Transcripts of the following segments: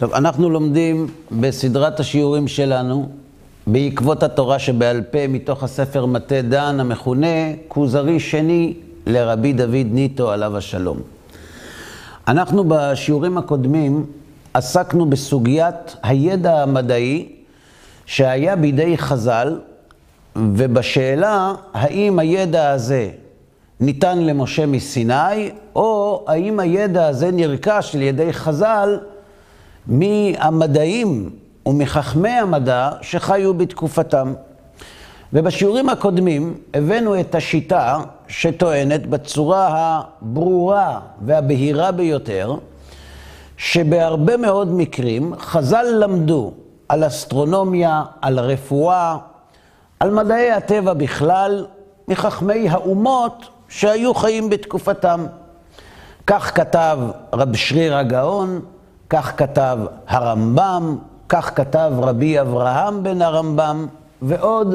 טוב, אנחנו לומדים בסדרת השיעורים שלנו, בעקבות התורה שבעל פה, מתוך הספר מטה דן, המכונה כוזרי שני לרבי דוד ניטו עליו השלום. אנחנו בשיעורים הקודמים עסקנו בסוגיית הידע המדעי שהיה בידי חז"ל, ובשאלה האם הידע הזה ניתן למשה מסיני, או האם הידע הזה נרכש על ידי חז"ל מהמדעים ומחכמי המדע שחיו בתקופתם. ובשיעורים הקודמים הבאנו את השיטה שטוענת בצורה הברורה והבהירה ביותר, שבהרבה מאוד מקרים חז"ל למדו על אסטרונומיה, על רפואה, על מדעי הטבע בכלל, מחכמי האומות שהיו חיים בתקופתם. כך כתב רב שריר הגאון, כך כתב הרמב"ם, כך כתב רבי אברהם בן הרמב"ם, ועוד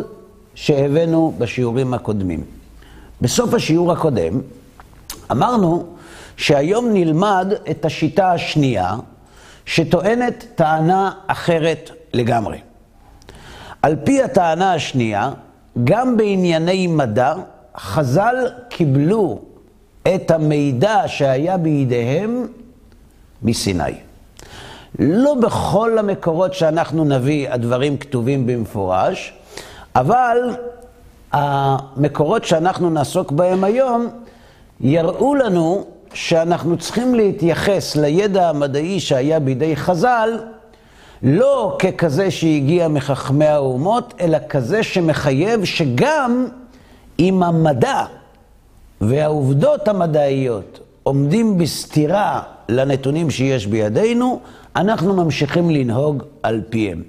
שהבאנו בשיעורים הקודמים. בסוף השיעור הקודם אמרנו שהיום נלמד את השיטה השנייה, שטוענת טענה אחרת לגמרי. על פי הטענה השנייה, גם בענייני מדע, חז"ל קיבלו את המידע שהיה בידיהם מסיני. לא בכל המקורות שאנחנו נביא הדברים כתובים במפורש, אבל המקורות שאנחנו נעסוק בהם היום יראו לנו שאנחנו צריכים להתייחס לידע המדעי שהיה בידי חז"ל לא ככזה שהגיע מחכמי האומות, אלא כזה שמחייב שגם אם המדע והעובדות המדעיות עומדים בסתירה לנתונים שיש בידינו, אנחנו ממשיכים לנהוג על פיהם.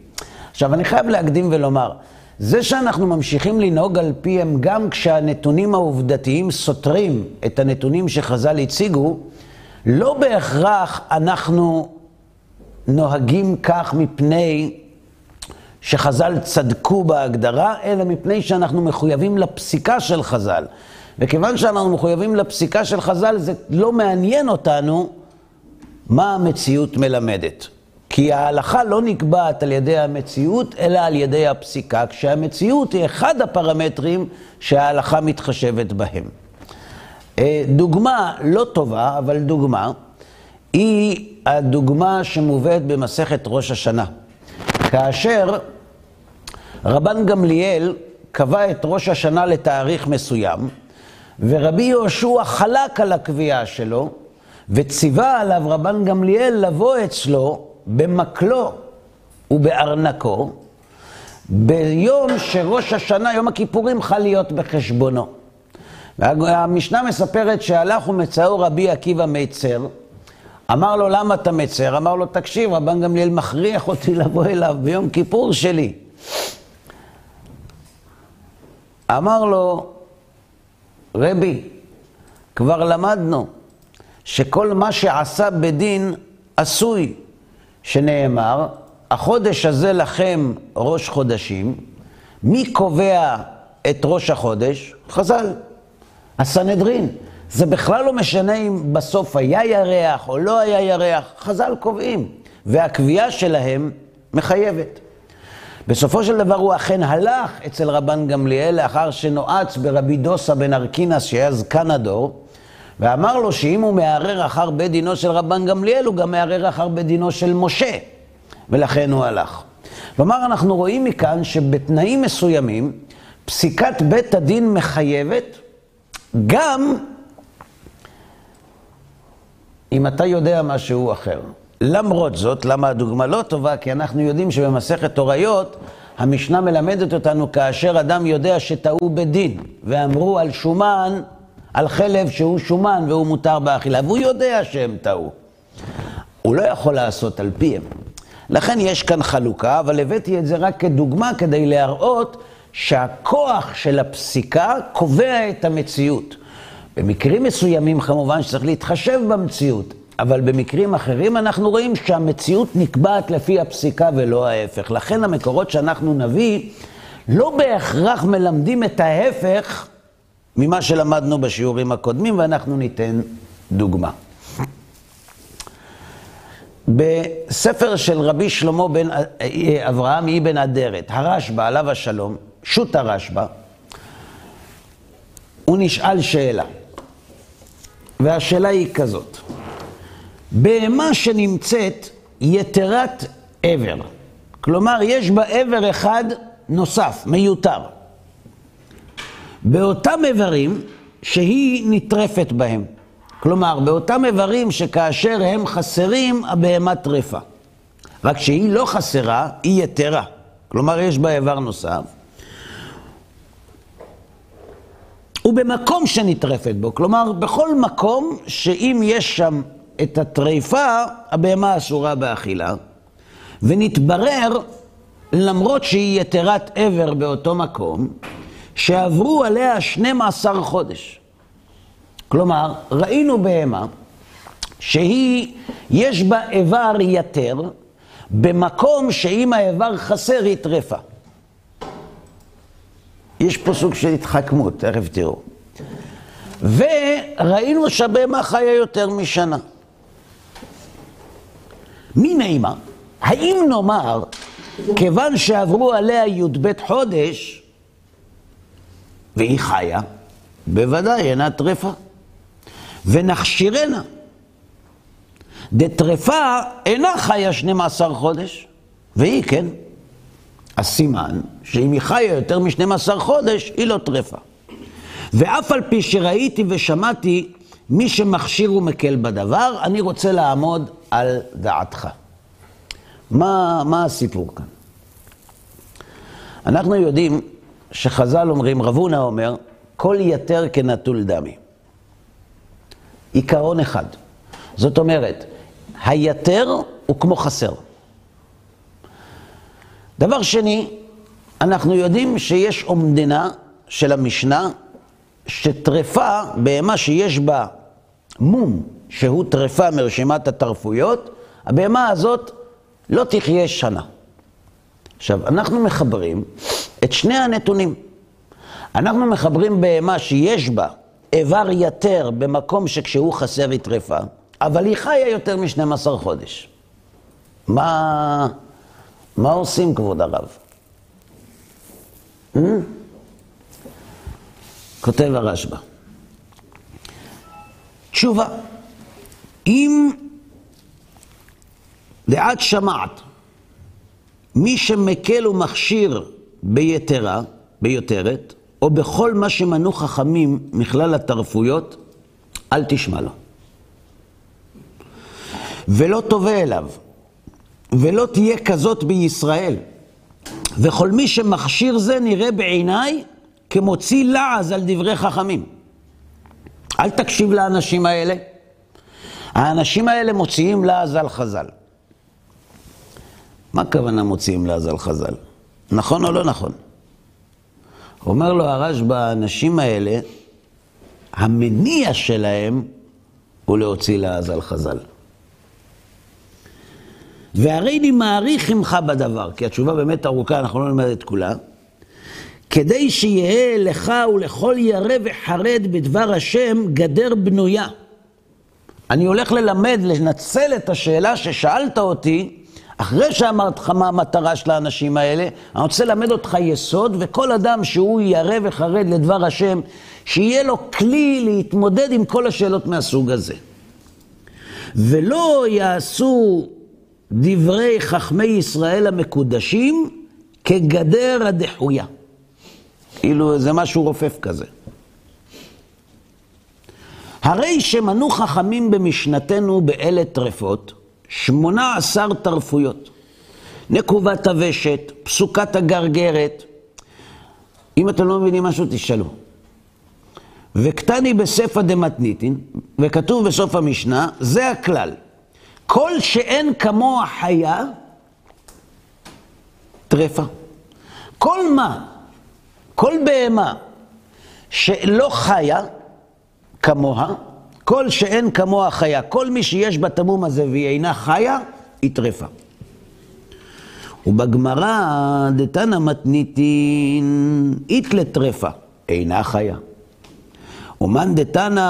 עכשיו, אני חייב להקדים ולומר, זה שאנחנו ממשיכים לנהוג על פיהם גם כשהנתונים העובדתיים סותרים את הנתונים שחז"ל הציגו, לא בהכרח אנחנו נוהגים כך מפני שחז"ל צדקו בהגדרה, אלא מפני שאנחנו מחויבים לפסיקה של חז"ל. וכיוון שאנחנו מחויבים לפסיקה של חז"ל, זה לא מעניין אותנו מה המציאות מלמדת. כי ההלכה לא נקבעת על ידי המציאות, אלא על ידי הפסיקה, כשהמציאות היא אחד הפרמטרים שההלכה מתחשבת בהם. אה, דוגמה לא טובה, אבל דוגמה, היא הדוגמה שמובאת במסכת ראש השנה. כאשר רבן גמליאל קבע את ראש השנה לתאריך מסוים, ורבי יהושע חלק על הקביעה שלו, וציווה עליו רבן גמליאל לבוא אצלו במקלו ובארנקו, ביום שראש השנה, יום הכיפורים, חל להיות בחשבונו. והמשנה מספרת שהלך ומצאו רבי עקיבא מיצר, אמר לו, למה אתה מצר? אמר לו, תקשיב, רבן גמליאל מכריח אותי לבוא אליו ביום כיפור שלי. אמר לו, רבי, כבר למדנו שכל מה שעשה בדין עשוי, שנאמר, החודש הזה לכם ראש חודשים, מי קובע את ראש החודש? חז"ל, הסנהדרין. זה בכלל לא משנה אם בסוף היה ירח או לא היה ירח, חז"ל קובעים, והקביעה שלהם מחייבת. בסופו של דבר הוא אכן הלך אצל רבן גמליאל לאחר שנועץ ברבי דוסה בן ארקינס, שהיה זקן הדור, ואמר לו שאם הוא מערער אחר בית דינו של רבן גמליאל, הוא גם מערער אחר בית דינו של משה, ולכן הוא הלך. כלומר, אנחנו רואים מכאן שבתנאים מסוימים, פסיקת בית הדין מחייבת גם אם אתה יודע משהו אחר. למרות זאת, למה הדוגמה לא טובה? כי אנחנו יודעים שבמסכת תוריות, המשנה מלמדת אותנו כאשר אדם יודע שטעו בדין, ואמרו על שומן, על חלב שהוא שומן והוא מותר באכילה, והוא יודע שהם טעו. הוא לא יכול לעשות על פיהם. לכן יש כאן חלוקה, אבל הבאתי את זה רק כדוגמה כדי להראות שהכוח של הפסיקה קובע את המציאות. במקרים מסוימים כמובן שצריך להתחשב במציאות, אבל במקרים אחרים אנחנו רואים שהמציאות נקבעת לפי הפסיקה ולא ההפך. לכן המקורות שאנחנו נביא לא בהכרח מלמדים את ההפך ממה שלמדנו בשיעורים הקודמים, ואנחנו ניתן דוגמה. בספר של רבי שלמה בן אברהם אבן אדרת, הרשב"א, עליו השלום, שו"ת הרשב"א, הוא נשאל שאלה, והשאלה היא כזאת: בהמה שנמצאת יתרת עבר, כלומר יש בה עבר אחד נוסף, מיותר, באותם איברים שהיא נטרפת בהם. כלומר, באותם איברים שכאשר הם חסרים, הבהמה טרפה. רק שהיא לא חסרה, היא יתרה. כלומר, יש בה איבר נוסף. ובמקום שנטרפת בו, כלומר, בכל מקום שאם יש שם את הטריפה, הבהמה אסורה באכילה. ונתברר, למרות שהיא יתרת עבר באותו מקום, שעברו עליה 12 חודש. כלומר, ראינו בהמה שהיא, יש בה איבר יתר, במקום שאם האיבר חסר היא טרפה. יש פה סוג של התחכמות, תכף תראו. וראינו שהבהמה חיה יותר משנה. מי נעימה? האם נאמר, כיוון שעברו עליה י"ב חודש, והיא חיה, בוודאי אינה טרפה. ונכשירנה. דטרפה אינה חיה 12 חודש, והיא כן. הסימן שאם היא חיה יותר מ-12 חודש, היא לא טרפה. ואף על פי שראיתי ושמעתי מי שמכשיר ומקל בדבר, אני רוצה לעמוד על דעתך. מה, מה הסיפור כאן? אנחנו יודעים שחז"ל אומרים, רב הונא אומר, כל יתר כנטול דמי. עיקרון אחד. זאת אומרת, היתר הוא כמו חסר. דבר שני, אנחנו יודעים שיש אומדנה של המשנה, שטרפה, בהמה שיש בה מום, שהוא טרפה מרשימת התרפויות, הבהמה הזאת לא תחיה שנה. עכשיו, אנחנו מחברים את שני הנתונים. אנחנו מחברים בהמה שיש בה איבר יתר במקום שכשהוא חסר היא טרפה, אבל היא חיה יותר מ-12 חודש. מה, מה עושים, כבוד הרב? Hmm? כותב הרשב"א. תשובה, אם דעת שמעת, מי שמקל ומכשיר ביתרה, ביותרת, או בכל מה שמנו חכמים מכלל התרפויות, אל תשמע לו. ולא תובע אליו, ולא תהיה כזאת בישראל. וכל מי שמכשיר זה נראה בעיניי כמוציא לעז על דברי חכמים. אל תקשיב לאנשים האלה. האנשים האלה מוציאים לעז על חז"ל. מה הכוונה מוציאים לעז על חז"ל? נכון או לא נכון? אומר לו הרשב"א, האנשים האלה, המניע שלהם הוא להוציא לעז על חז"ל. והרי אני מעריך עמך בדבר, כי התשובה באמת ארוכה, אנחנו לא נלמד את כולה, כדי שיהיה לך ולכל ירא וחרד בדבר השם גדר בנויה. אני הולך ללמד, לנצל את השאלה ששאלת אותי, אחרי שאמרת לך מה המטרה של האנשים האלה, אני רוצה ללמד אותך יסוד, וכל אדם שהוא ירא וחרד לדבר השם, שיהיה לו כלי להתמודד עם כל השאלות מהסוג הזה. ולא יעשו דברי חכמי ישראל המקודשים כגדר הדחויה. כאילו זה משהו רופף כזה. הרי שמנו חכמים במשנתנו באלה טרפות, שמונה עשר תרפויות. נקובת הוושת, פסוקת הגרגרת. אם אתם לא מבינים משהו, תשאלו. וקטני בספא דמתניתין, וכתוב בסוף המשנה, זה הכלל. כל שאין כמוה חיה, טרפה. כל מה, כל בהמה שלא חיה כמוה, כל שאין כמוה חיה, כל מי שיש בתמום הזה והיא אינה חיה, היא טרפה. ובגמרא דתנא מתניתין אית לטרפה, אינה חיה. ומאן דתנא,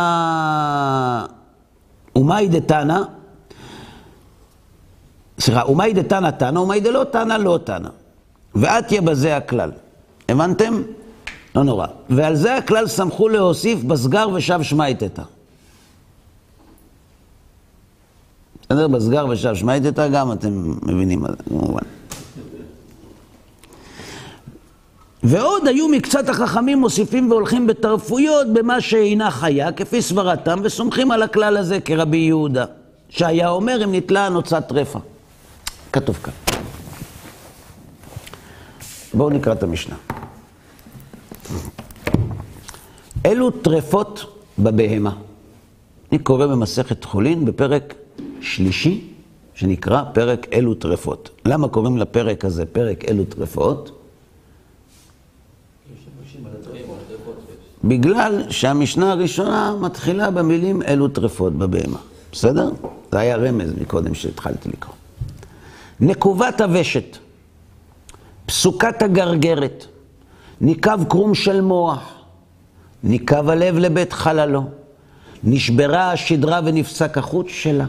ומאי דתנא, סליחה, ומאי דתנא תנא, ומאי דלא תנא לא תנא. ואתיה בזה הכלל. הבנתם? לא נורא. ועל זה הכלל שמחו להוסיף בסגר ושב שמייתתא. בסדר? בסגר ושב שמייתתא גם אתם מבינים מה זה, כמובן. ועוד היו מקצת החכמים מוסיפים והולכים בתרפויות במה שאינה חיה, כפי סברתם, וסומכים על הכלל הזה כרבי יהודה, שהיה אומר אם נתלה נוצת טרפה. כתוב כאן. בואו נקרא את המשנה. אלו טרפות בבהמה. אני קורא במסכת חולין בפרק שלישי, שנקרא פרק אלו טרפות. למה קוראים לפרק הזה פרק אלו טרפות? בגלל שהמשנה הראשונה מתחילה במילים אלו טרפות בבהמה. בסדר? זה היה רמז מקודם שהתחלתי לקרוא. נקובת הוושת, פסוקת הגרגרת, ניקב קרום של מוח, ניקב הלב לבית חללו, נשברה השדרה ונפסק החוט שלה,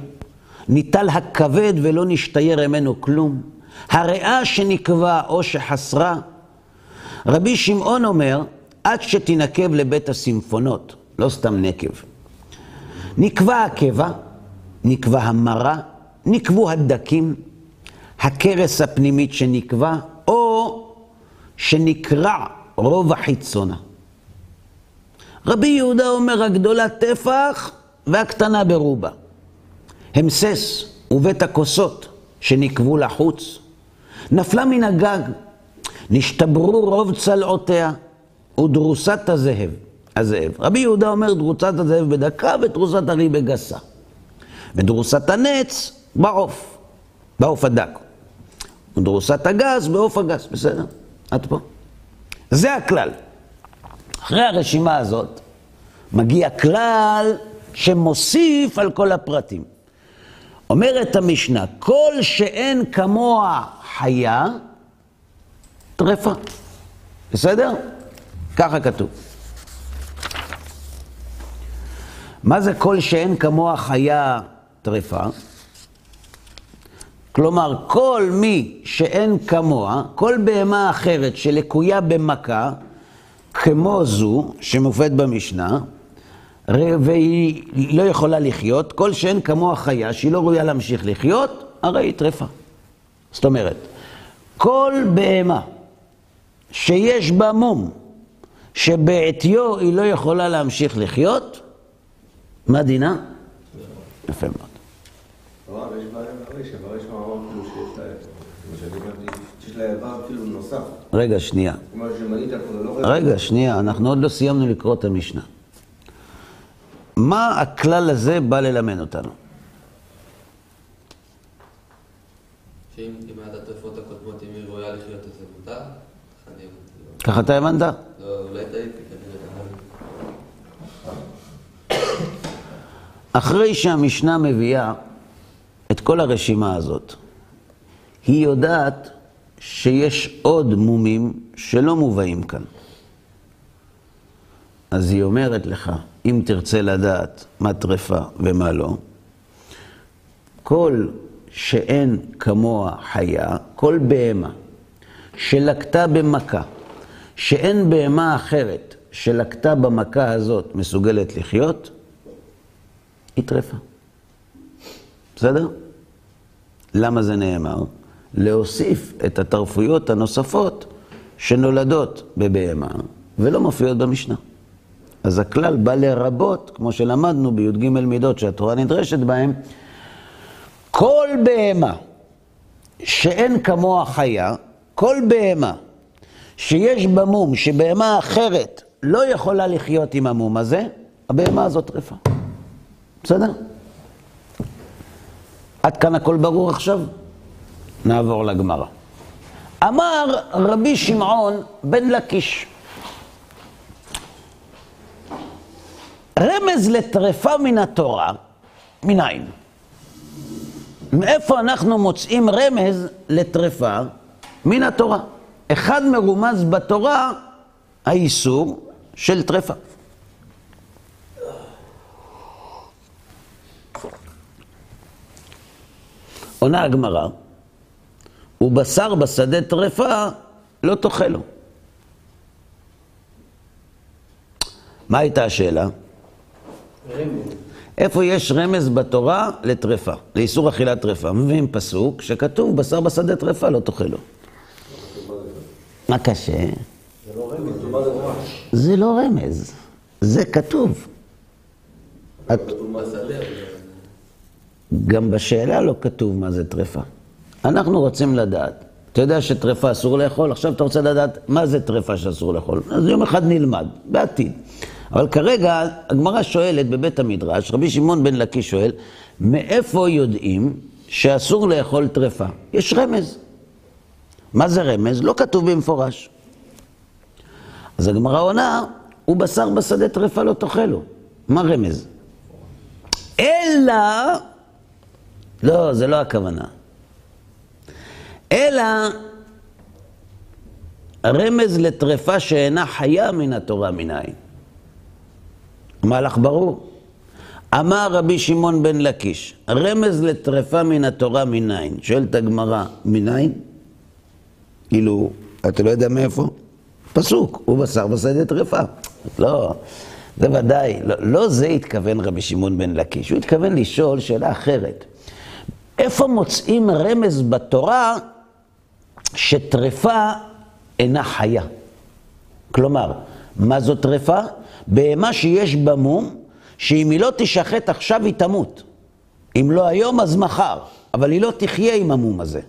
ניטל הכבד ולא נשתייר ממנו כלום, הריאה שנקבע או שחסרה. רבי שמעון אומר, עד שתנקב לבית הסימפונות, לא סתם נקב. נקבע הקבע, נקבע המרה, נקבו הדקים, הכרס הפנימית שנקבע, או שנקרע רוב החיצונה. רבי יהודה אומר, הגדולה טפח והקטנה ברובה. המסס ובית הכוסות שנקבו לחוץ, נפלה מן הגג, נשתברו רוב צלעותיה, ודרוסת הזאב, הזאב. רבי יהודה אומר, דרוסת הזאב בדקה ודרוסת הרי בגסה. ודרוסת הנץ בעוף, בעוף הדק. ודרוסת הגז בעוף הגס, בסדר? עד פה. זה הכלל. אחרי הרשימה הזאת, מגיע כלל שמוסיף על כל הפרטים. אומרת המשנה, כל שאין כמוה חיה, טרפה. בסדר? ככה כתוב. מה זה כל שאין כמוה חיה טרפה? כלומר, כל מי שאין כמוה, כל בהמה אחרת שלקויה במכה, כמו זו, שמופת במשנה, והיא לא יכולה לחיות, כל שאין כמוה חיה, שהיא לא ראויה להמשיך לחיות, הרי היא טרפה. זאת אומרת, כל בהמה שיש בה מום, שבעטיו היא לא יכולה להמשיך לחיות, מה דינה? יפה מאוד. רגע, שנייה. לא רגע, שנייה, אנחנו עוד לא סיימנו לקרוא את המשנה. מה הכלל הזה בא ללמד אותנו? שאם עד הטרפות הקודמות, אם היא ראויה לחיות, אז זה מותר? ככה אתה הבנת? לא, אולי טעיתי, אחרי שהמשנה מביאה את כל הרשימה הזאת, היא יודעת שיש עוד מומים שלא מובאים כאן. אז היא אומרת לך, אם תרצה לדעת מה טרפה ומה לא, כל שאין כמוה חיה, כל בהמה שלקתה במכה, שאין בהמה אחרת שלקתה במכה הזאת מסוגלת לחיות, היא טרפה. בסדר? למה זה נאמר? להוסיף את התרפויות הנוספות שנולדות בבהמה ולא מופיעות במשנה. אז הכלל בא לרבות, כמו שלמדנו בי"ג מידות שהתורה נדרשת בהן, כל בהמה שאין כמוה חיה, כל בהמה שיש בה מום, שבהמה אחרת לא יכולה לחיות עם המום הזה, הבהמה הזאת טרפה. בסדר? עד כאן הכל ברור עכשיו? נעבור לגמרא. אמר רבי שמעון בן לקיש, רמז לטרפה מן התורה, מניין? מאיפה אנחנו מוצאים רמז לטרפה מן התורה? אחד מרומז בתורה, האיסור של טרפה. עונה הגמרא, ובשר בשדה טרפה לא תאכלו. מה הייתה השאלה? איפה יש רמז בתורה לטרפה, לאיסור אכילת טרפה? מביאים פסוק שכתוב, בשר בשדה טרפה לא תאכלו. מה קשה? זה לא רמז, זה כתוב. גם בשאלה לא כתוב מה זה טרפה. אנחנו רוצים לדעת. אתה יודע שטרפה אסור לאכול, עכשיו אתה רוצה לדעת מה זה טרפה שאסור לאכול. אז יום אחד נלמד, בעתיד. אבל כרגע הגמרא שואלת בבית המדרש, רבי שמעון בן לקיש שואל, מאיפה יודעים שאסור לאכול טרפה? יש רמז. מה זה רמז? לא כתוב במפורש. אז הגמרא עונה, הוא בשר בשדה טרפה לא תאכלו. מה רמז? אלא, לא, זה לא הכוונה. אלא רמז לטרפה שאינה חיה מן התורה מנין. המהלך ברור. אמר רבי שמעון בן לקיש, רמז לטרפה מן התורה מנין. שואלת הגמרא, מנין? כאילו, אתה לא יודע מאיפה? פסוק, הוא בשר בשדה טרפה. לא, זה ודאי, לא, לא זה התכוון רבי שמעון בן לקיש, הוא התכוון לשאול שאלה אחרת. איפה מוצאים רמז בתורה שטרפה אינה חיה? כלומר, מה זו טרפה? בהמה שיש בה מום, שאם היא לא תשחט עכשיו היא תמות. אם לא היום אז מחר, אבל היא לא תחיה עם המום הזה.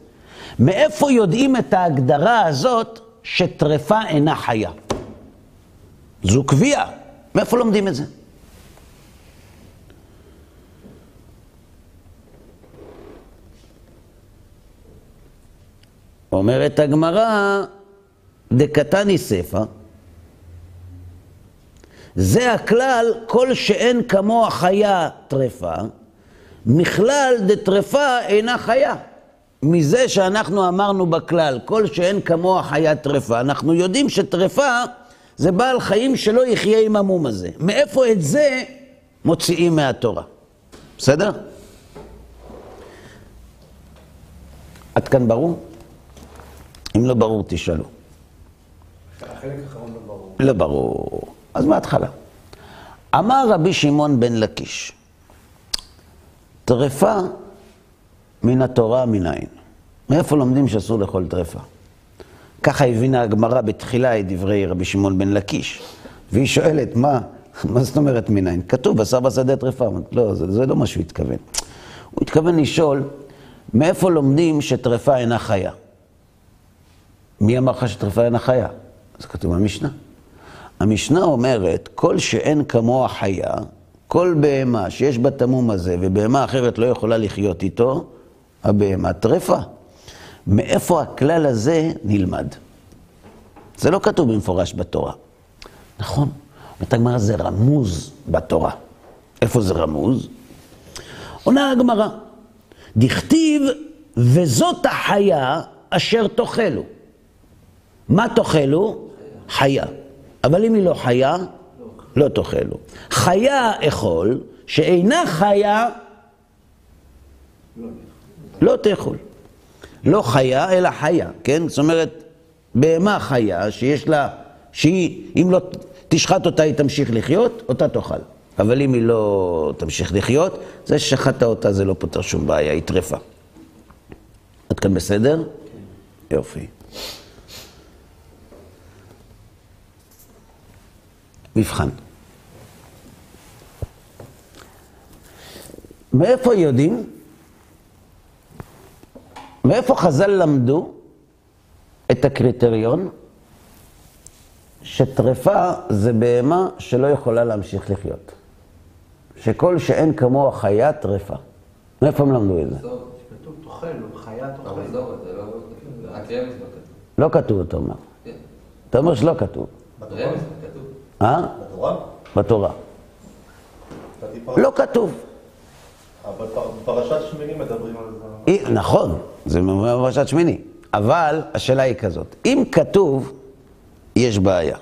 מאיפה יודעים את ההגדרה הזאת שטרפה אינה חיה? זו קביעה. מאיפה לומדים את זה? אומרת הגמרא, דקתני ספא, זה הכלל, כל שאין כמוה חיה טרפה, מכלל דטרפה אינה חיה. מזה שאנחנו אמרנו בכלל, כל שאין כמוה חיה טרפה, אנחנו יודעים שטרפה זה בעל חיים שלא יחיה עם המום הזה. מאיפה את זה מוציאים מהתורה? בסדר? עד כאן ברור? אם לא ברור, תשאלו. החלק האחרון לא ברור. לא ברור. אז מההתחלה. אמר רבי שמעון בן לקיש, טרפה מן התורה מנין? מאיפה לומדים שאסור לאכול טרפה? ככה הבינה הגמרא בתחילה את דברי רבי שמעון בן לקיש. והיא שואלת, מה, מה זאת אומרת מנין? כתוב, בשר בשדה טרפה. לא, זה, זה לא מה שהוא התכוון. הוא התכוון לשאול, מאיפה לומדים שטרפה אינה חיה? מי אמר לך שטרפה אינה חיה? זה כתוב במשנה. המשנה אומרת, כל שאין כמוה חיה, כל בהמה שיש בה תמום הזה, ובהמה אחרת לא יכולה לחיות איתו, הבהמה טרפה. מאיפה הכלל הזה נלמד? זה לא כתוב במפורש בתורה. נכון, אומרת הגמרא זה רמוז בתורה. איפה זה רמוז? עונה הגמרא, דכתיב וזאת החיה אשר תאכלו. מה תאכלו? חיה. אבל אם היא לא חיה, לא תאכלו. חיה אכול, שאינה חיה, לא תאכול. לא חיה, אלא חיה, כן? זאת אומרת, בהמה חיה, שיש לה, שהיא, אם לא תשחט אותה, היא תמשיך לחיות, אותה תאכל. אבל אם היא לא תמשיך לחיות, זה ששחטת אותה זה לא פותר שום בעיה, היא טרפה. עד כאן בסדר? יופי. מבחן. מאיפה יודעים? מאיפה חז"ל למדו את הקריטריון שטרפה זה בהמה שלא יכולה להמשיך לחיות? שכל שאין כמוה חיה טרפה. מאיפה הם למדו את זה? כתוב תאכלו, חיה תאכל. לא... לא כתוב. לא כתוב, אתה אומר. כן. אתה אומר שלא כתוב. אה? בתורה? בתורה. לא כתוב. אבל פר- בפרשת שמיני מדברים על זה. נכון, זה בפרשת שמיני. אבל השאלה היא כזאת, אם כתוב, יש בעיה.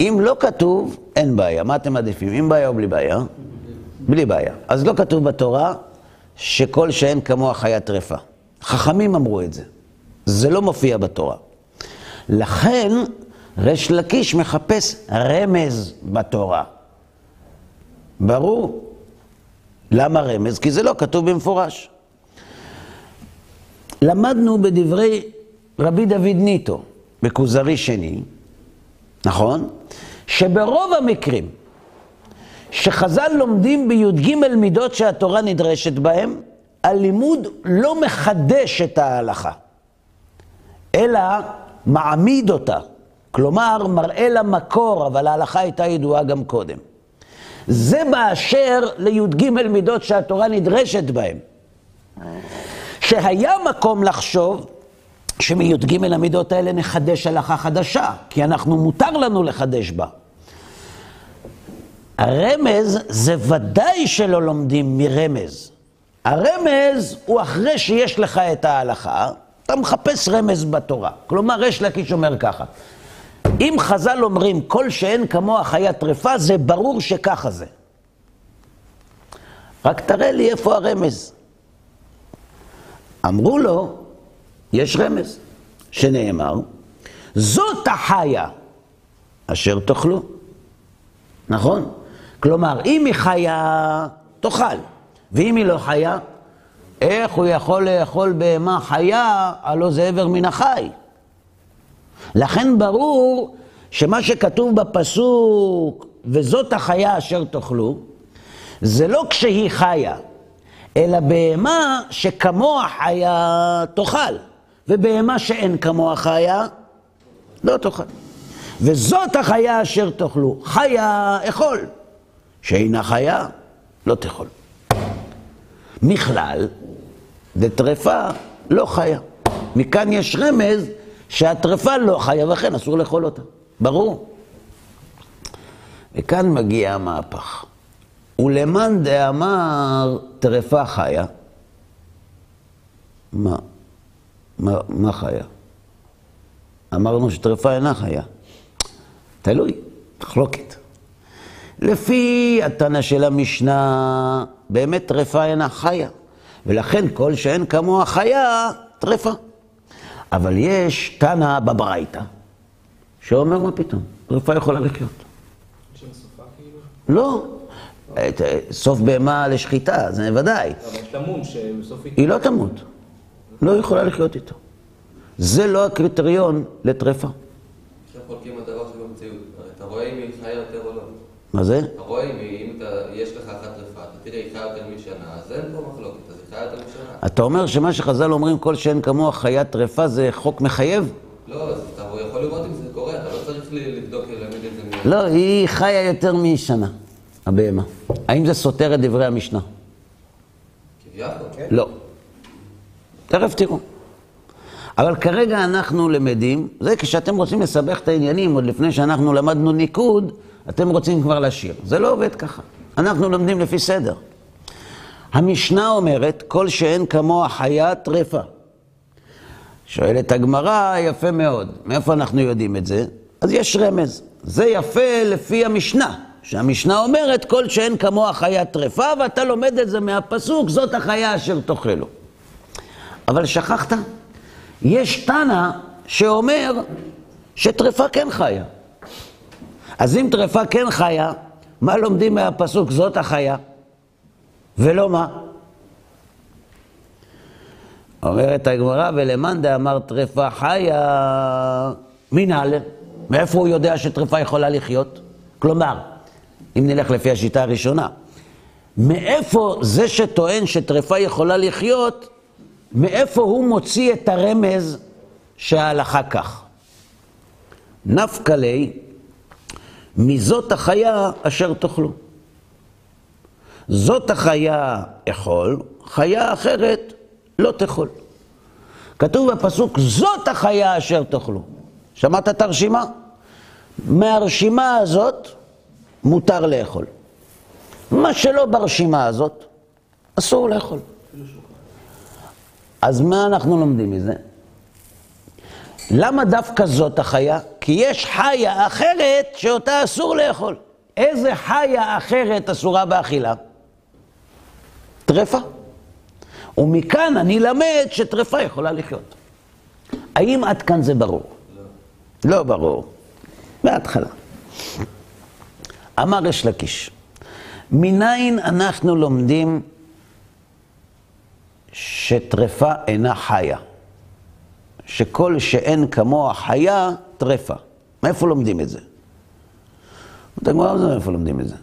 אם לא כתוב, אין בעיה. מה אתם מעדיפים, עם בעיה או בלי בעיה? בלי בעיה. אז לא כתוב בתורה שכל שאין כמוה חיה טרפה. חכמים אמרו את זה. זה לא מופיע בתורה. לכן ריש לקיש מחפש רמז בתורה. ברור. למה רמז? כי זה לא כתוב במפורש. למדנו בדברי רבי דוד ניטו, בכוזרי שני, נכון? שברוב המקרים שחז"ל לומדים בי"ג מידות שהתורה נדרשת בהם, הלימוד לא מחדש את ההלכה, אלא מעמיד אותה. כלומר, מראה לה מקור, אבל ההלכה הייתה ידועה גם קודם. זה באשר לי"ג מידות שהתורה נדרשת בהם. שהיה מקום לחשוב שמי"ג המידות האלה נחדש הלכה חדשה, כי אנחנו, מותר לנו לחדש בה. הרמז זה ודאי שלא לומדים מרמז. הרמז הוא אחרי שיש לך את ההלכה, אתה מחפש רמז בתורה. כלומר, יש לקיש אומר ככה, אם חז"ל אומרים כל שאין כמוה חיה טרפה, זה ברור שככה זה. רק תראה לי איפה הרמז. אמרו לו, יש רמז, שנאמר, זאת החיה אשר תאכלו. נכון? כלומר, אם היא חיה, תאכל, ואם היא לא חיה, איך הוא יכול לאכול בהמה חיה, הלא זה עבר מן החי? לכן ברור שמה שכתוב בפסוק, וזאת החיה אשר תאכלו, זה לא כשהיא חיה, אלא בהמה שכמוה חיה תאכל, ובהמה שאין כמוה חיה לא תאכל. וזאת החיה אשר תאכלו, חיה אכול, שאינה חיה לא תאכול. מכלל, דטרפה לא חיה. מכאן יש רמז שהטרפה לא חיה וכן אסור לאכול אותה. ברור. וכאן מגיע המהפך. ולמאן דאמר טרפה חיה, מה? מה, מה חיה? אמרנו שטרפה אינה חיה. תלוי, מחלוקת. לפי התנא של המשנה, באמת טרפה אינה חיה, ולכן כל שאין כמוה חיה, טרפה. אבל יש תנא בברייתא, שאומר מה פתאום, טרפה יכולה לחיות. לא, את- סוף בהמה לשחיטה, זה ודאי. אבל תמון שבסוף היא... לא תמות, לא יכולה לחיות איתו. זה לא הקריטריון לטרפה. עכשיו חולקים על דבר שבמציאות. הרי אתה רואה אם היא חיה יותר או לא. מה זה? אתה רואה אם יש לך אחת טרפה, אתה תראה היא חיה יותר משנה, אז אין פה מחלוקת, אז היא חיה יותר משנה. אתה אומר שמה שחז"ל אומרים, כל שאין כמוה חיית טרפה, זה חוק מחייב? לא, אתה יכול לראות אם זה קורה, אתה לא צריך לבדוק, להעמיד את זה. לא, היא חיה יותר משנה, הבהמה. האם זה סותר את דברי המשנה? כביכול. לא. תכף תראו. אבל כרגע אנחנו למדים, זה כשאתם רוצים לסבך את העניינים, עוד לפני שאנחנו למדנו ניקוד, אתם רוצים כבר לשיר. זה לא עובד ככה. אנחנו לומדים לפי סדר. המשנה אומרת, כל שאין כמוה חיה טרפה. שואלת הגמרא, יפה מאוד. מאיפה אנחנו יודעים את זה? אז יש רמז. זה יפה לפי המשנה, שהמשנה אומרת, כל שאין כמוה חיה טרפה, ואתה לומד את זה מהפסוק, זאת החיה אשר תאכלו. אבל שכחת, יש תנא שאומר שטרפה כן חיה. אז אם טרפה כן חיה, מה לומדים מהפסוק? זאת החיה. ולא מה? אומרת הגמרא, ולמאן דאמר טרפה חיה, מנהל, מאיפה הוא יודע שטרפה יכולה לחיות? כלומר, אם נלך לפי השיטה הראשונה, מאיפה זה שטוען שטרפה יכולה לחיות, מאיפה הוא מוציא את הרמז שההלכה כך? נפקא ליה, מזאת החיה אשר תאכלו. זאת החיה אכול, חיה אחרת לא תאכול. כתוב בפסוק, זאת החיה אשר תאכלו. שמעת את הרשימה? מהרשימה הזאת מותר לאכול. מה שלא ברשימה הזאת, אסור לאכול. אז מה אנחנו לומדים מזה? למה דווקא זאת החיה? כי יש חיה אחרת שאותה אסור לאכול. איזה חיה אחרת אסורה באכילה? טרפה. ומכאן אני למד שטרפה יכולה לחיות. האם עד כאן זה ברור? לא. לא ברור. מההתחלה. אמר יש לקיש, מניין אנחנו לומדים שטרפה אינה חיה? שכל שאין כמוה חיה, טרפה. מאיפה לומדים את זה? הגמרא, מה זה מאיפה לומדים את זה?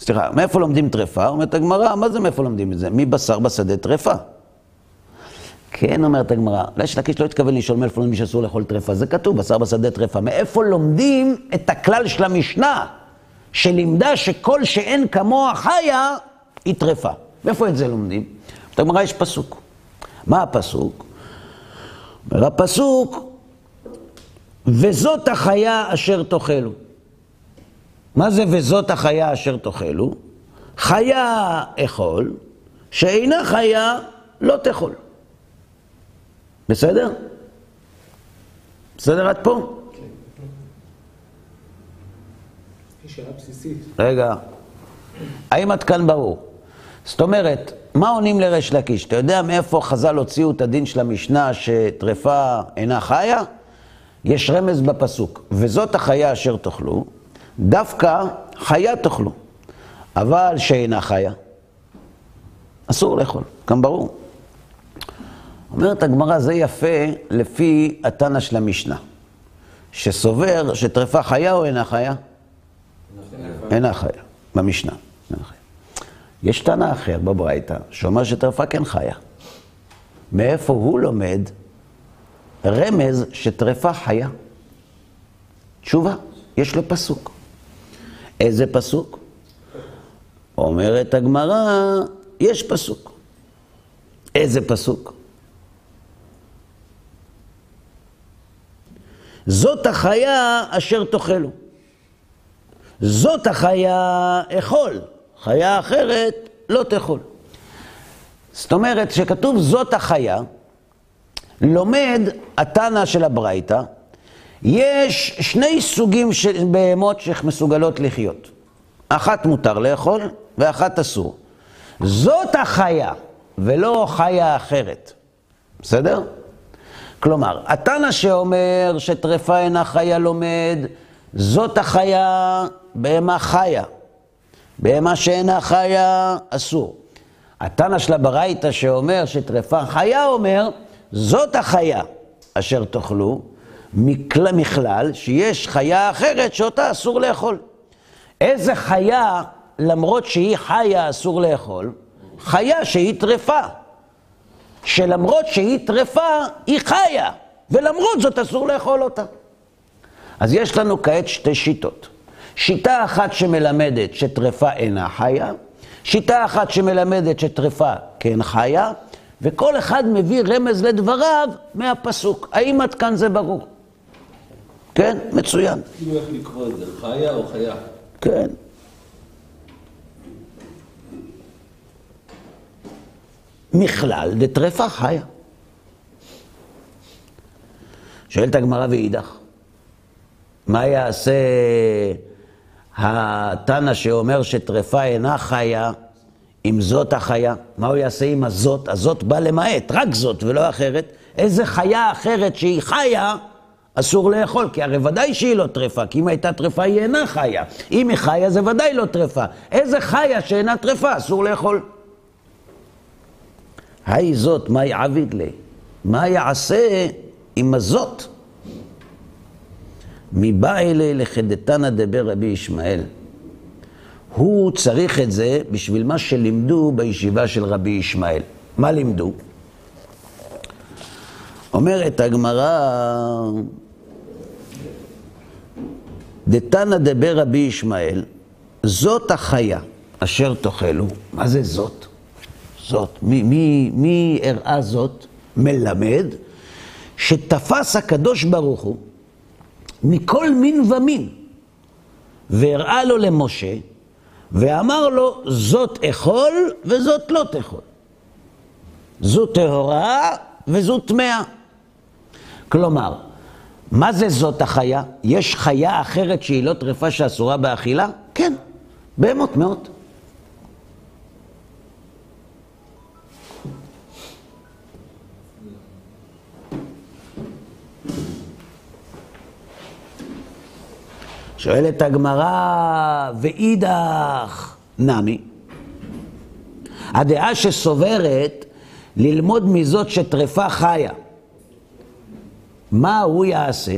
סליחה, מאיפה לומדים טרפה? אומרת הגמרא, מה זה מאיפה לומדים את זה? מבשר בשדה טרפה. כן, אומרת הגמרא, יש לקיש לא התכוון לשאול מאיפה לומדים שאסור לאכול טרפה, זה כתוב, בשר בשדה טרפה. מאיפה לומדים את הכלל של המשנה, שלימדה שכל שאין כמוה חיה, היא טרפה. מאיפה את זה לומדים? אומרת הגמרא, יש פסוק. מה הפסוק? אומר הפסוק, וזאת החיה אשר תאכלו. מה זה וזאת החיה אשר תאכלו? חיה אכול, שאינה חיה לא תאכול. בסדר? בסדר עד פה? בסיסית. רגע, האם עד כאן ברור? זאת אומרת, מה עונים לריש לקיש? אתה יודע מאיפה חז"ל הוציאו את הדין של המשנה שטרפה אינה חיה? יש רמז בפסוק, וזאת החיה אשר תאכלו, דווקא חיה תאכלו, אבל שאינה חיה, אסור לאכול, גם ברור. אומרת הגמרא, זה יפה לפי התנא של המשנה, שסובר שטרפה חיה או אינה חיה? אינה חיה, במשנה. יש תנא אחר בברייתא, שאומר שטרפה כן חיה. מאיפה הוא לומד רמז שטרפה חיה? תשובה, יש לו פסוק. איזה פסוק? אומרת הגמרא, יש פסוק. איזה פסוק? זאת החיה אשר תאכלו. זאת החיה אכול, חיה אחרת לא תאכול. זאת אומרת, שכתוב זאת החיה, לומד התנא של הברייתא, יש שני סוגים של בהמות שמסוגלות לחיות. אחת מותר לאכול ואחת אסור. זאת החיה, ולא חיה אחרת. בסדר? כלומר, התנא שאומר שטרפה אינה חיה לומד, זאת החיה, בהמה חיה. בהמה שאינה חיה, אסור. התנא של הברייתא שאומר שטרפה חיה אומר, זאת החיה אשר תאכלו, מכלל, שיש חיה אחרת שאותה אסור לאכול. איזה חיה, למרות שהיא חיה, אסור לאכול? חיה שהיא טרפה. שלמרות שהיא טרפה, היא חיה, ולמרות זאת אסור לאכול אותה. אז יש לנו כעת שתי שיטות. שיטה אחת שמלמדת שטרפה אינה חיה, שיטה אחת שמלמדת שטרפה כן חיה, וכל אחד מביא רמז לדבריו מהפסוק. האם עד כאן זה ברור? כן, מצוין. כאילו איך לקרוא את זה, חיה או חיה? כן. מכלל דטרפה חיה. שואלת הגמרא ואידך, מה יעשה התנא שאומר שטרפה אינה חיה אם זאת החיה? מה הוא יעשה עם הזאת? הזאת בא למעט, רק זאת ולא אחרת. איזה חיה אחרת שהיא חיה, אסור לאכול, כי הרי ודאי שהיא לא טרפה, כי אם הייתה טרפה היא אינה חיה. אם היא חיה זה ודאי לא טרפה. איזה חיה שאינה טרפה, אסור לאכול. היי זאת, מה יעביד לי? מה יעשה עם הזאת? מבא אלי לחדתנא דבר רבי ישמעאל. הוא צריך את זה בשביל מה שלימדו בישיבה של רבי ישמעאל. מה לימדו? אומרת הגמרא, דתנא דבר רבי ישמעאל, זאת החיה אשר תאכלו. מה זה זאת? זאת. מי, מי, מי הראה זאת? מלמד שתפס הקדוש ברוך הוא מכל מין ומין, והראה לו למשה, ואמר לו, זאת אכול וזאת לא תאכול. זו טהורה וזו טמאה. כלומר, מה זה זאת החיה? יש חיה אחרת שהיא לא טרפה שאסורה באכילה? כן, בהמות מאות. שואלת הגמרא, ואידך נמי. הדעה שסוברת ללמוד מזאת שטרפה חיה. מה הוא יעשה?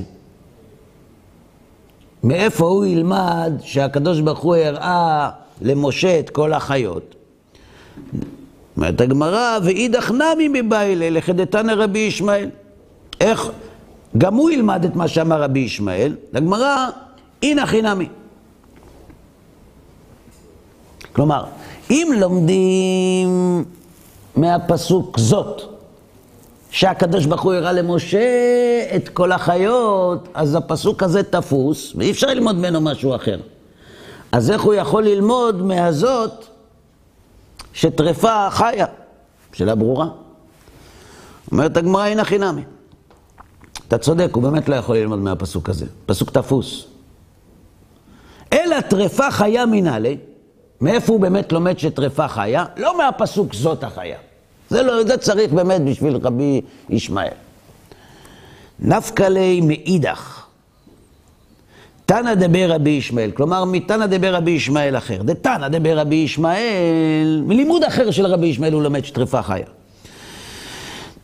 מאיפה הוא ילמד שהקדוש ברוך הוא הראה למשה את כל החיות? אומרת הגמרא, ואידך נמי מביילה לכדתנא רבי ישמעאל. איך? גם הוא ילמד את מה שאמר רבי ישמעאל. הגמרא, הנה חינמי. כלומר, אם לומדים מהפסוק זאת, שהקדוש ברוך הוא הראה למשה את כל החיות, אז הפסוק הזה תפוס, ואי אפשר ללמוד ממנו משהו אחר. אז איך הוא יכול ללמוד מהזאת שטרפה חיה? שאלה ברורה. אומרת הגמרא, הנה חינמי. אתה צודק, הוא באמת לא יכול ללמוד מהפסוק הזה. פסוק תפוס. אלא טרפה חיה מנהלי, מאיפה הוא באמת לומד שטרפה חיה? לא מהפסוק זאת החיה. זה, לא, זה צריך באמת בשביל רבי ישמעאל. נפקא ליה מאידך. תנא דבר רבי ישמעאל, כלומר מתנא דבר רבי ישמעאל אחר. דתנא דבר רבי ישמעאל, מלימוד אחר של רבי ישמעאל הוא לומד שטרפה חיה.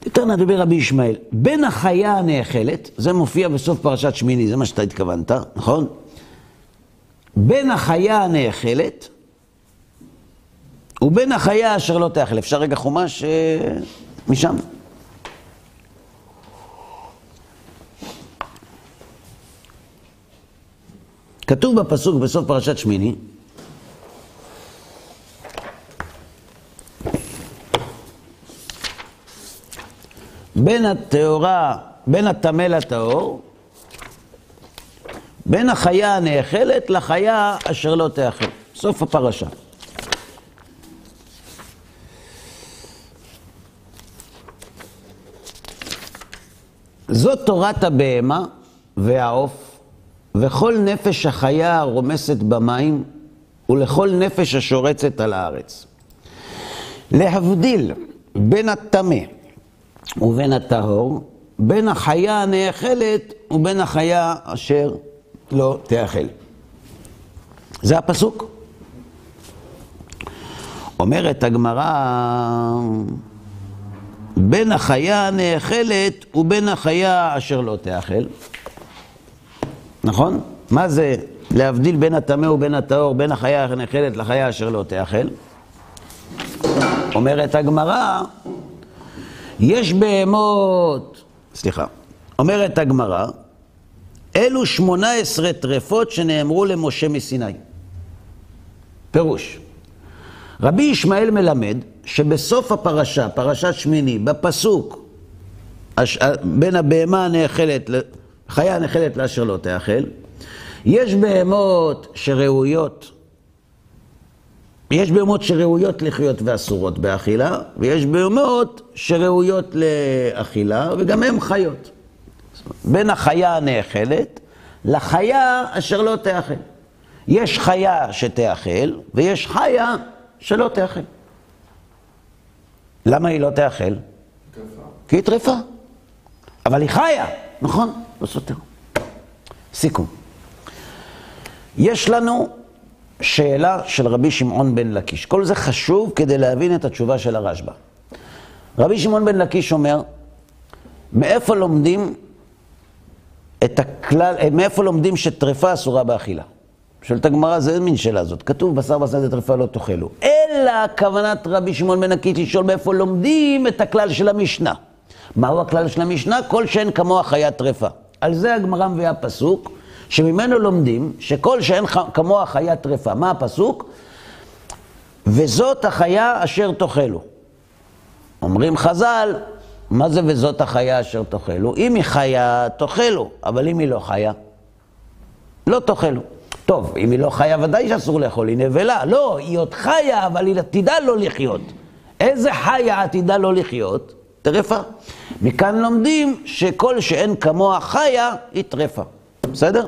דתנא דבר רבי ישמעאל, בין החיה הנאכלת, זה מופיע בסוף פרשת שמיני, זה מה שאתה התכוונת, נכון? בין החיה הנאכלת ובין החיה אשר לא תאכל. אפשר רגע חומש אה, משם. כתוב בפסוק בסוף פרשת שמיני, בין הטהורה, בין הטמא לטהור, בין החיה הנאכלת לחיה אשר לא תאכל. סוף הפרשה. זאת תורת הבהמה והעוף, וכל נפש החיה הרומסת במים, ולכל נפש השורצת על הארץ. להבדיל בין הטמא ובין הטהור, בין החיה הנאכלת ובין החיה אשר לא תאכל. זה הפסוק. אומרת הגמרא, בין החיה הנאכלת ובין החיה אשר לא תאכל. נכון? מה זה להבדיל בין הטמא ובין הטהור, בין החיה הנאכלת לחיה אשר לא תאכל? אומרת הגמרא, יש בהמות, סליחה, אומרת הגמרא, אלו שמונה עשרה טרפות שנאמרו למשה מסיני. פירוש, רבי ישמעאל מלמד שבסוף הפרשה, פרשת שמיני, בפסוק, הש... בין הבהמה הנאכלת, חיה הנאכלת לאשר לא תאכל, יש בהמות שראויות, יש בהמות שראויות לחיות ואסורות באכילה, ויש בהמות שראויות לאכילה, וגם הן חיות. בין החיה הנאכלת לחיה אשר לא תאכל. יש חיה שתאכל, ויש חיה שלא תאכל. למה היא לא תאכל? כי היא טרפה. אבל היא חיה, נכון? לא סותר. סיכום. יש לנו שאלה של רבי שמעון בן לקיש. כל זה חשוב כדי להבין את התשובה של הרשב"א. רבי שמעון בן לקיש אומר, מאיפה לומדים את הכלל, מאיפה לומדים שטרפה אסורה באכילה? שואלת הגמרא, זה מין שאלה זאת. כתוב, בשר בשר זה טרפה לא תאכלו. אלא כוונת רבי שמעון בן עקיץ לשאול מאיפה לומדים את הכלל של המשנה. מהו הכלל של המשנה? כל שאין כמוה חיה טרפה. על זה הגמרא מביאה פסוק, שממנו לומדים שכל שאין כמוה חיה טרפה. מה הפסוק? וזאת החיה אשר תאכלו. אומרים חז"ל, מה זה וזאת החיה אשר תאכלו? אם היא חיה, תאכלו, אבל אם היא לא חיה, לא תאכלו. טוב, אם היא לא חיה, ודאי שאסור לאכול, היא נבלה. לא, היא עוד חיה, אבל היא עתידה לא לחיות. איזה חיה עתידה לא לחיות? טרפה. מכאן לומדים שכל שאין כמוה חיה, היא טרפה. בסדר?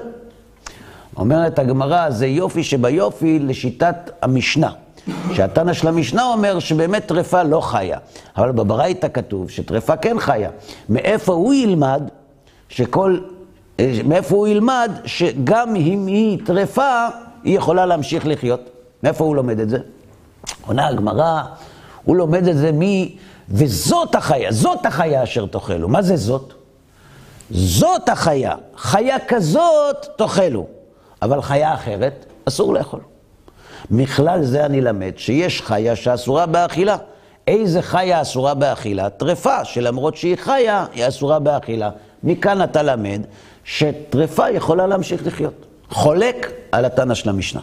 אומרת הגמרא, זה יופי שביופי לשיטת המשנה. שהתנא של המשנה אומר שבאמת טרפה לא חיה. אבל בברייתא כתוב שטרפה כן חיה. מאיפה הוא ילמד שכל מאיפה הוא ילמד שגם אם היא טרפה, היא יכולה להמשיך לחיות? מאיפה הוא לומד את זה? עונה הגמרא, הוא לומד את זה מ... וזאת החיה, זאת החיה אשר תאכלו. מה זה זאת? זאת החיה. חיה כזאת תאכלו. אבל חיה אחרת, אסור לאכול. מכלל זה אני למד שיש חיה שאסורה באכילה. איזה חיה אסורה באכילה? טרפה, שלמרות שהיא חיה, היא אסורה באכילה. מכאן אתה למד שטרפה יכולה להמשיך לחיות. חולק על התנא של המשנה.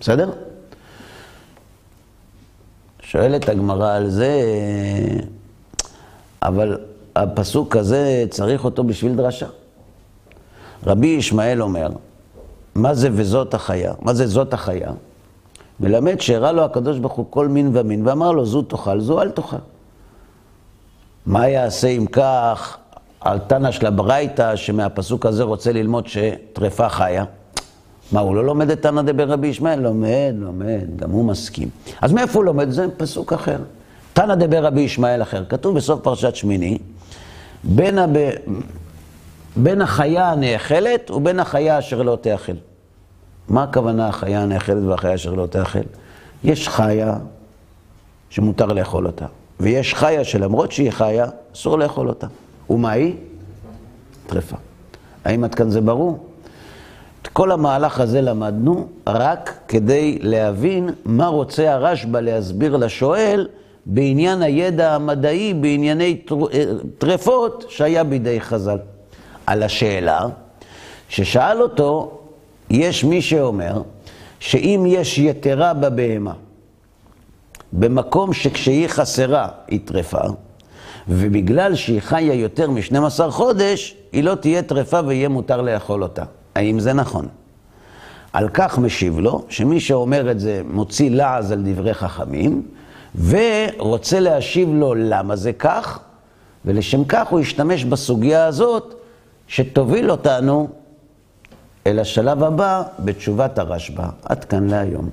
בסדר? שואלת הגמרא על זה, אבל הפסוק הזה צריך אותו בשביל דרשה. רבי ישמעאל אומר, מה זה וזאת החיה? מה זה זאת החיה? מלמד שהראה לו הקדוש ברוך הוא כל מין ומין, ואמר לו, זו תאכל, זו אל תאכל. מה יעשה אם כך על תנא של הברייתא, שמהפסוק הזה רוצה ללמוד שטרפה חיה? מה, הוא לא לומד את תנא דבר רבי ישמעאל? לומד, לומד, גם הוא מסכים. אז מאיפה הוא לומד? זה פסוק אחר. תנא דבר רבי ישמעאל אחר. כתוב בסוף פרשת שמיני, בין, הב... בין החיה הנאכלת ובין החיה אשר לא תאכל. מה הכוונה החיה הנאכלת והחיה אשר לא תאכל? יש חיה שמותר לאכול אותה, ויש חיה שלמרות שהיא חיה, אסור לאכול אותה. ומה היא? טרפה. האם עד כאן זה ברור? כל המהלך הזה למדנו רק כדי להבין מה רוצה הרשב"א להסביר לשואל בעניין הידע המדעי, בענייני טרפות שהיה בידי חז"ל. על השאלה ששאל אותו, יש מי שאומר שאם יש יתרה בבהמה, במקום שכשהיא חסרה היא טרפה, ובגלל שהיא חיה יותר מ-12 חודש, היא לא תהיה טרפה ויהיה מותר לאכול אותה. האם זה נכון? על כך משיב לו, שמי שאומר את זה מוציא לעז על דברי חכמים, ורוצה להשיב לו למה זה כך, ולשם כך הוא ישתמש בסוגיה הזאת, שתוביל אותנו אל השלב הבא בתשובת הרשב"א. עד כאן להיום.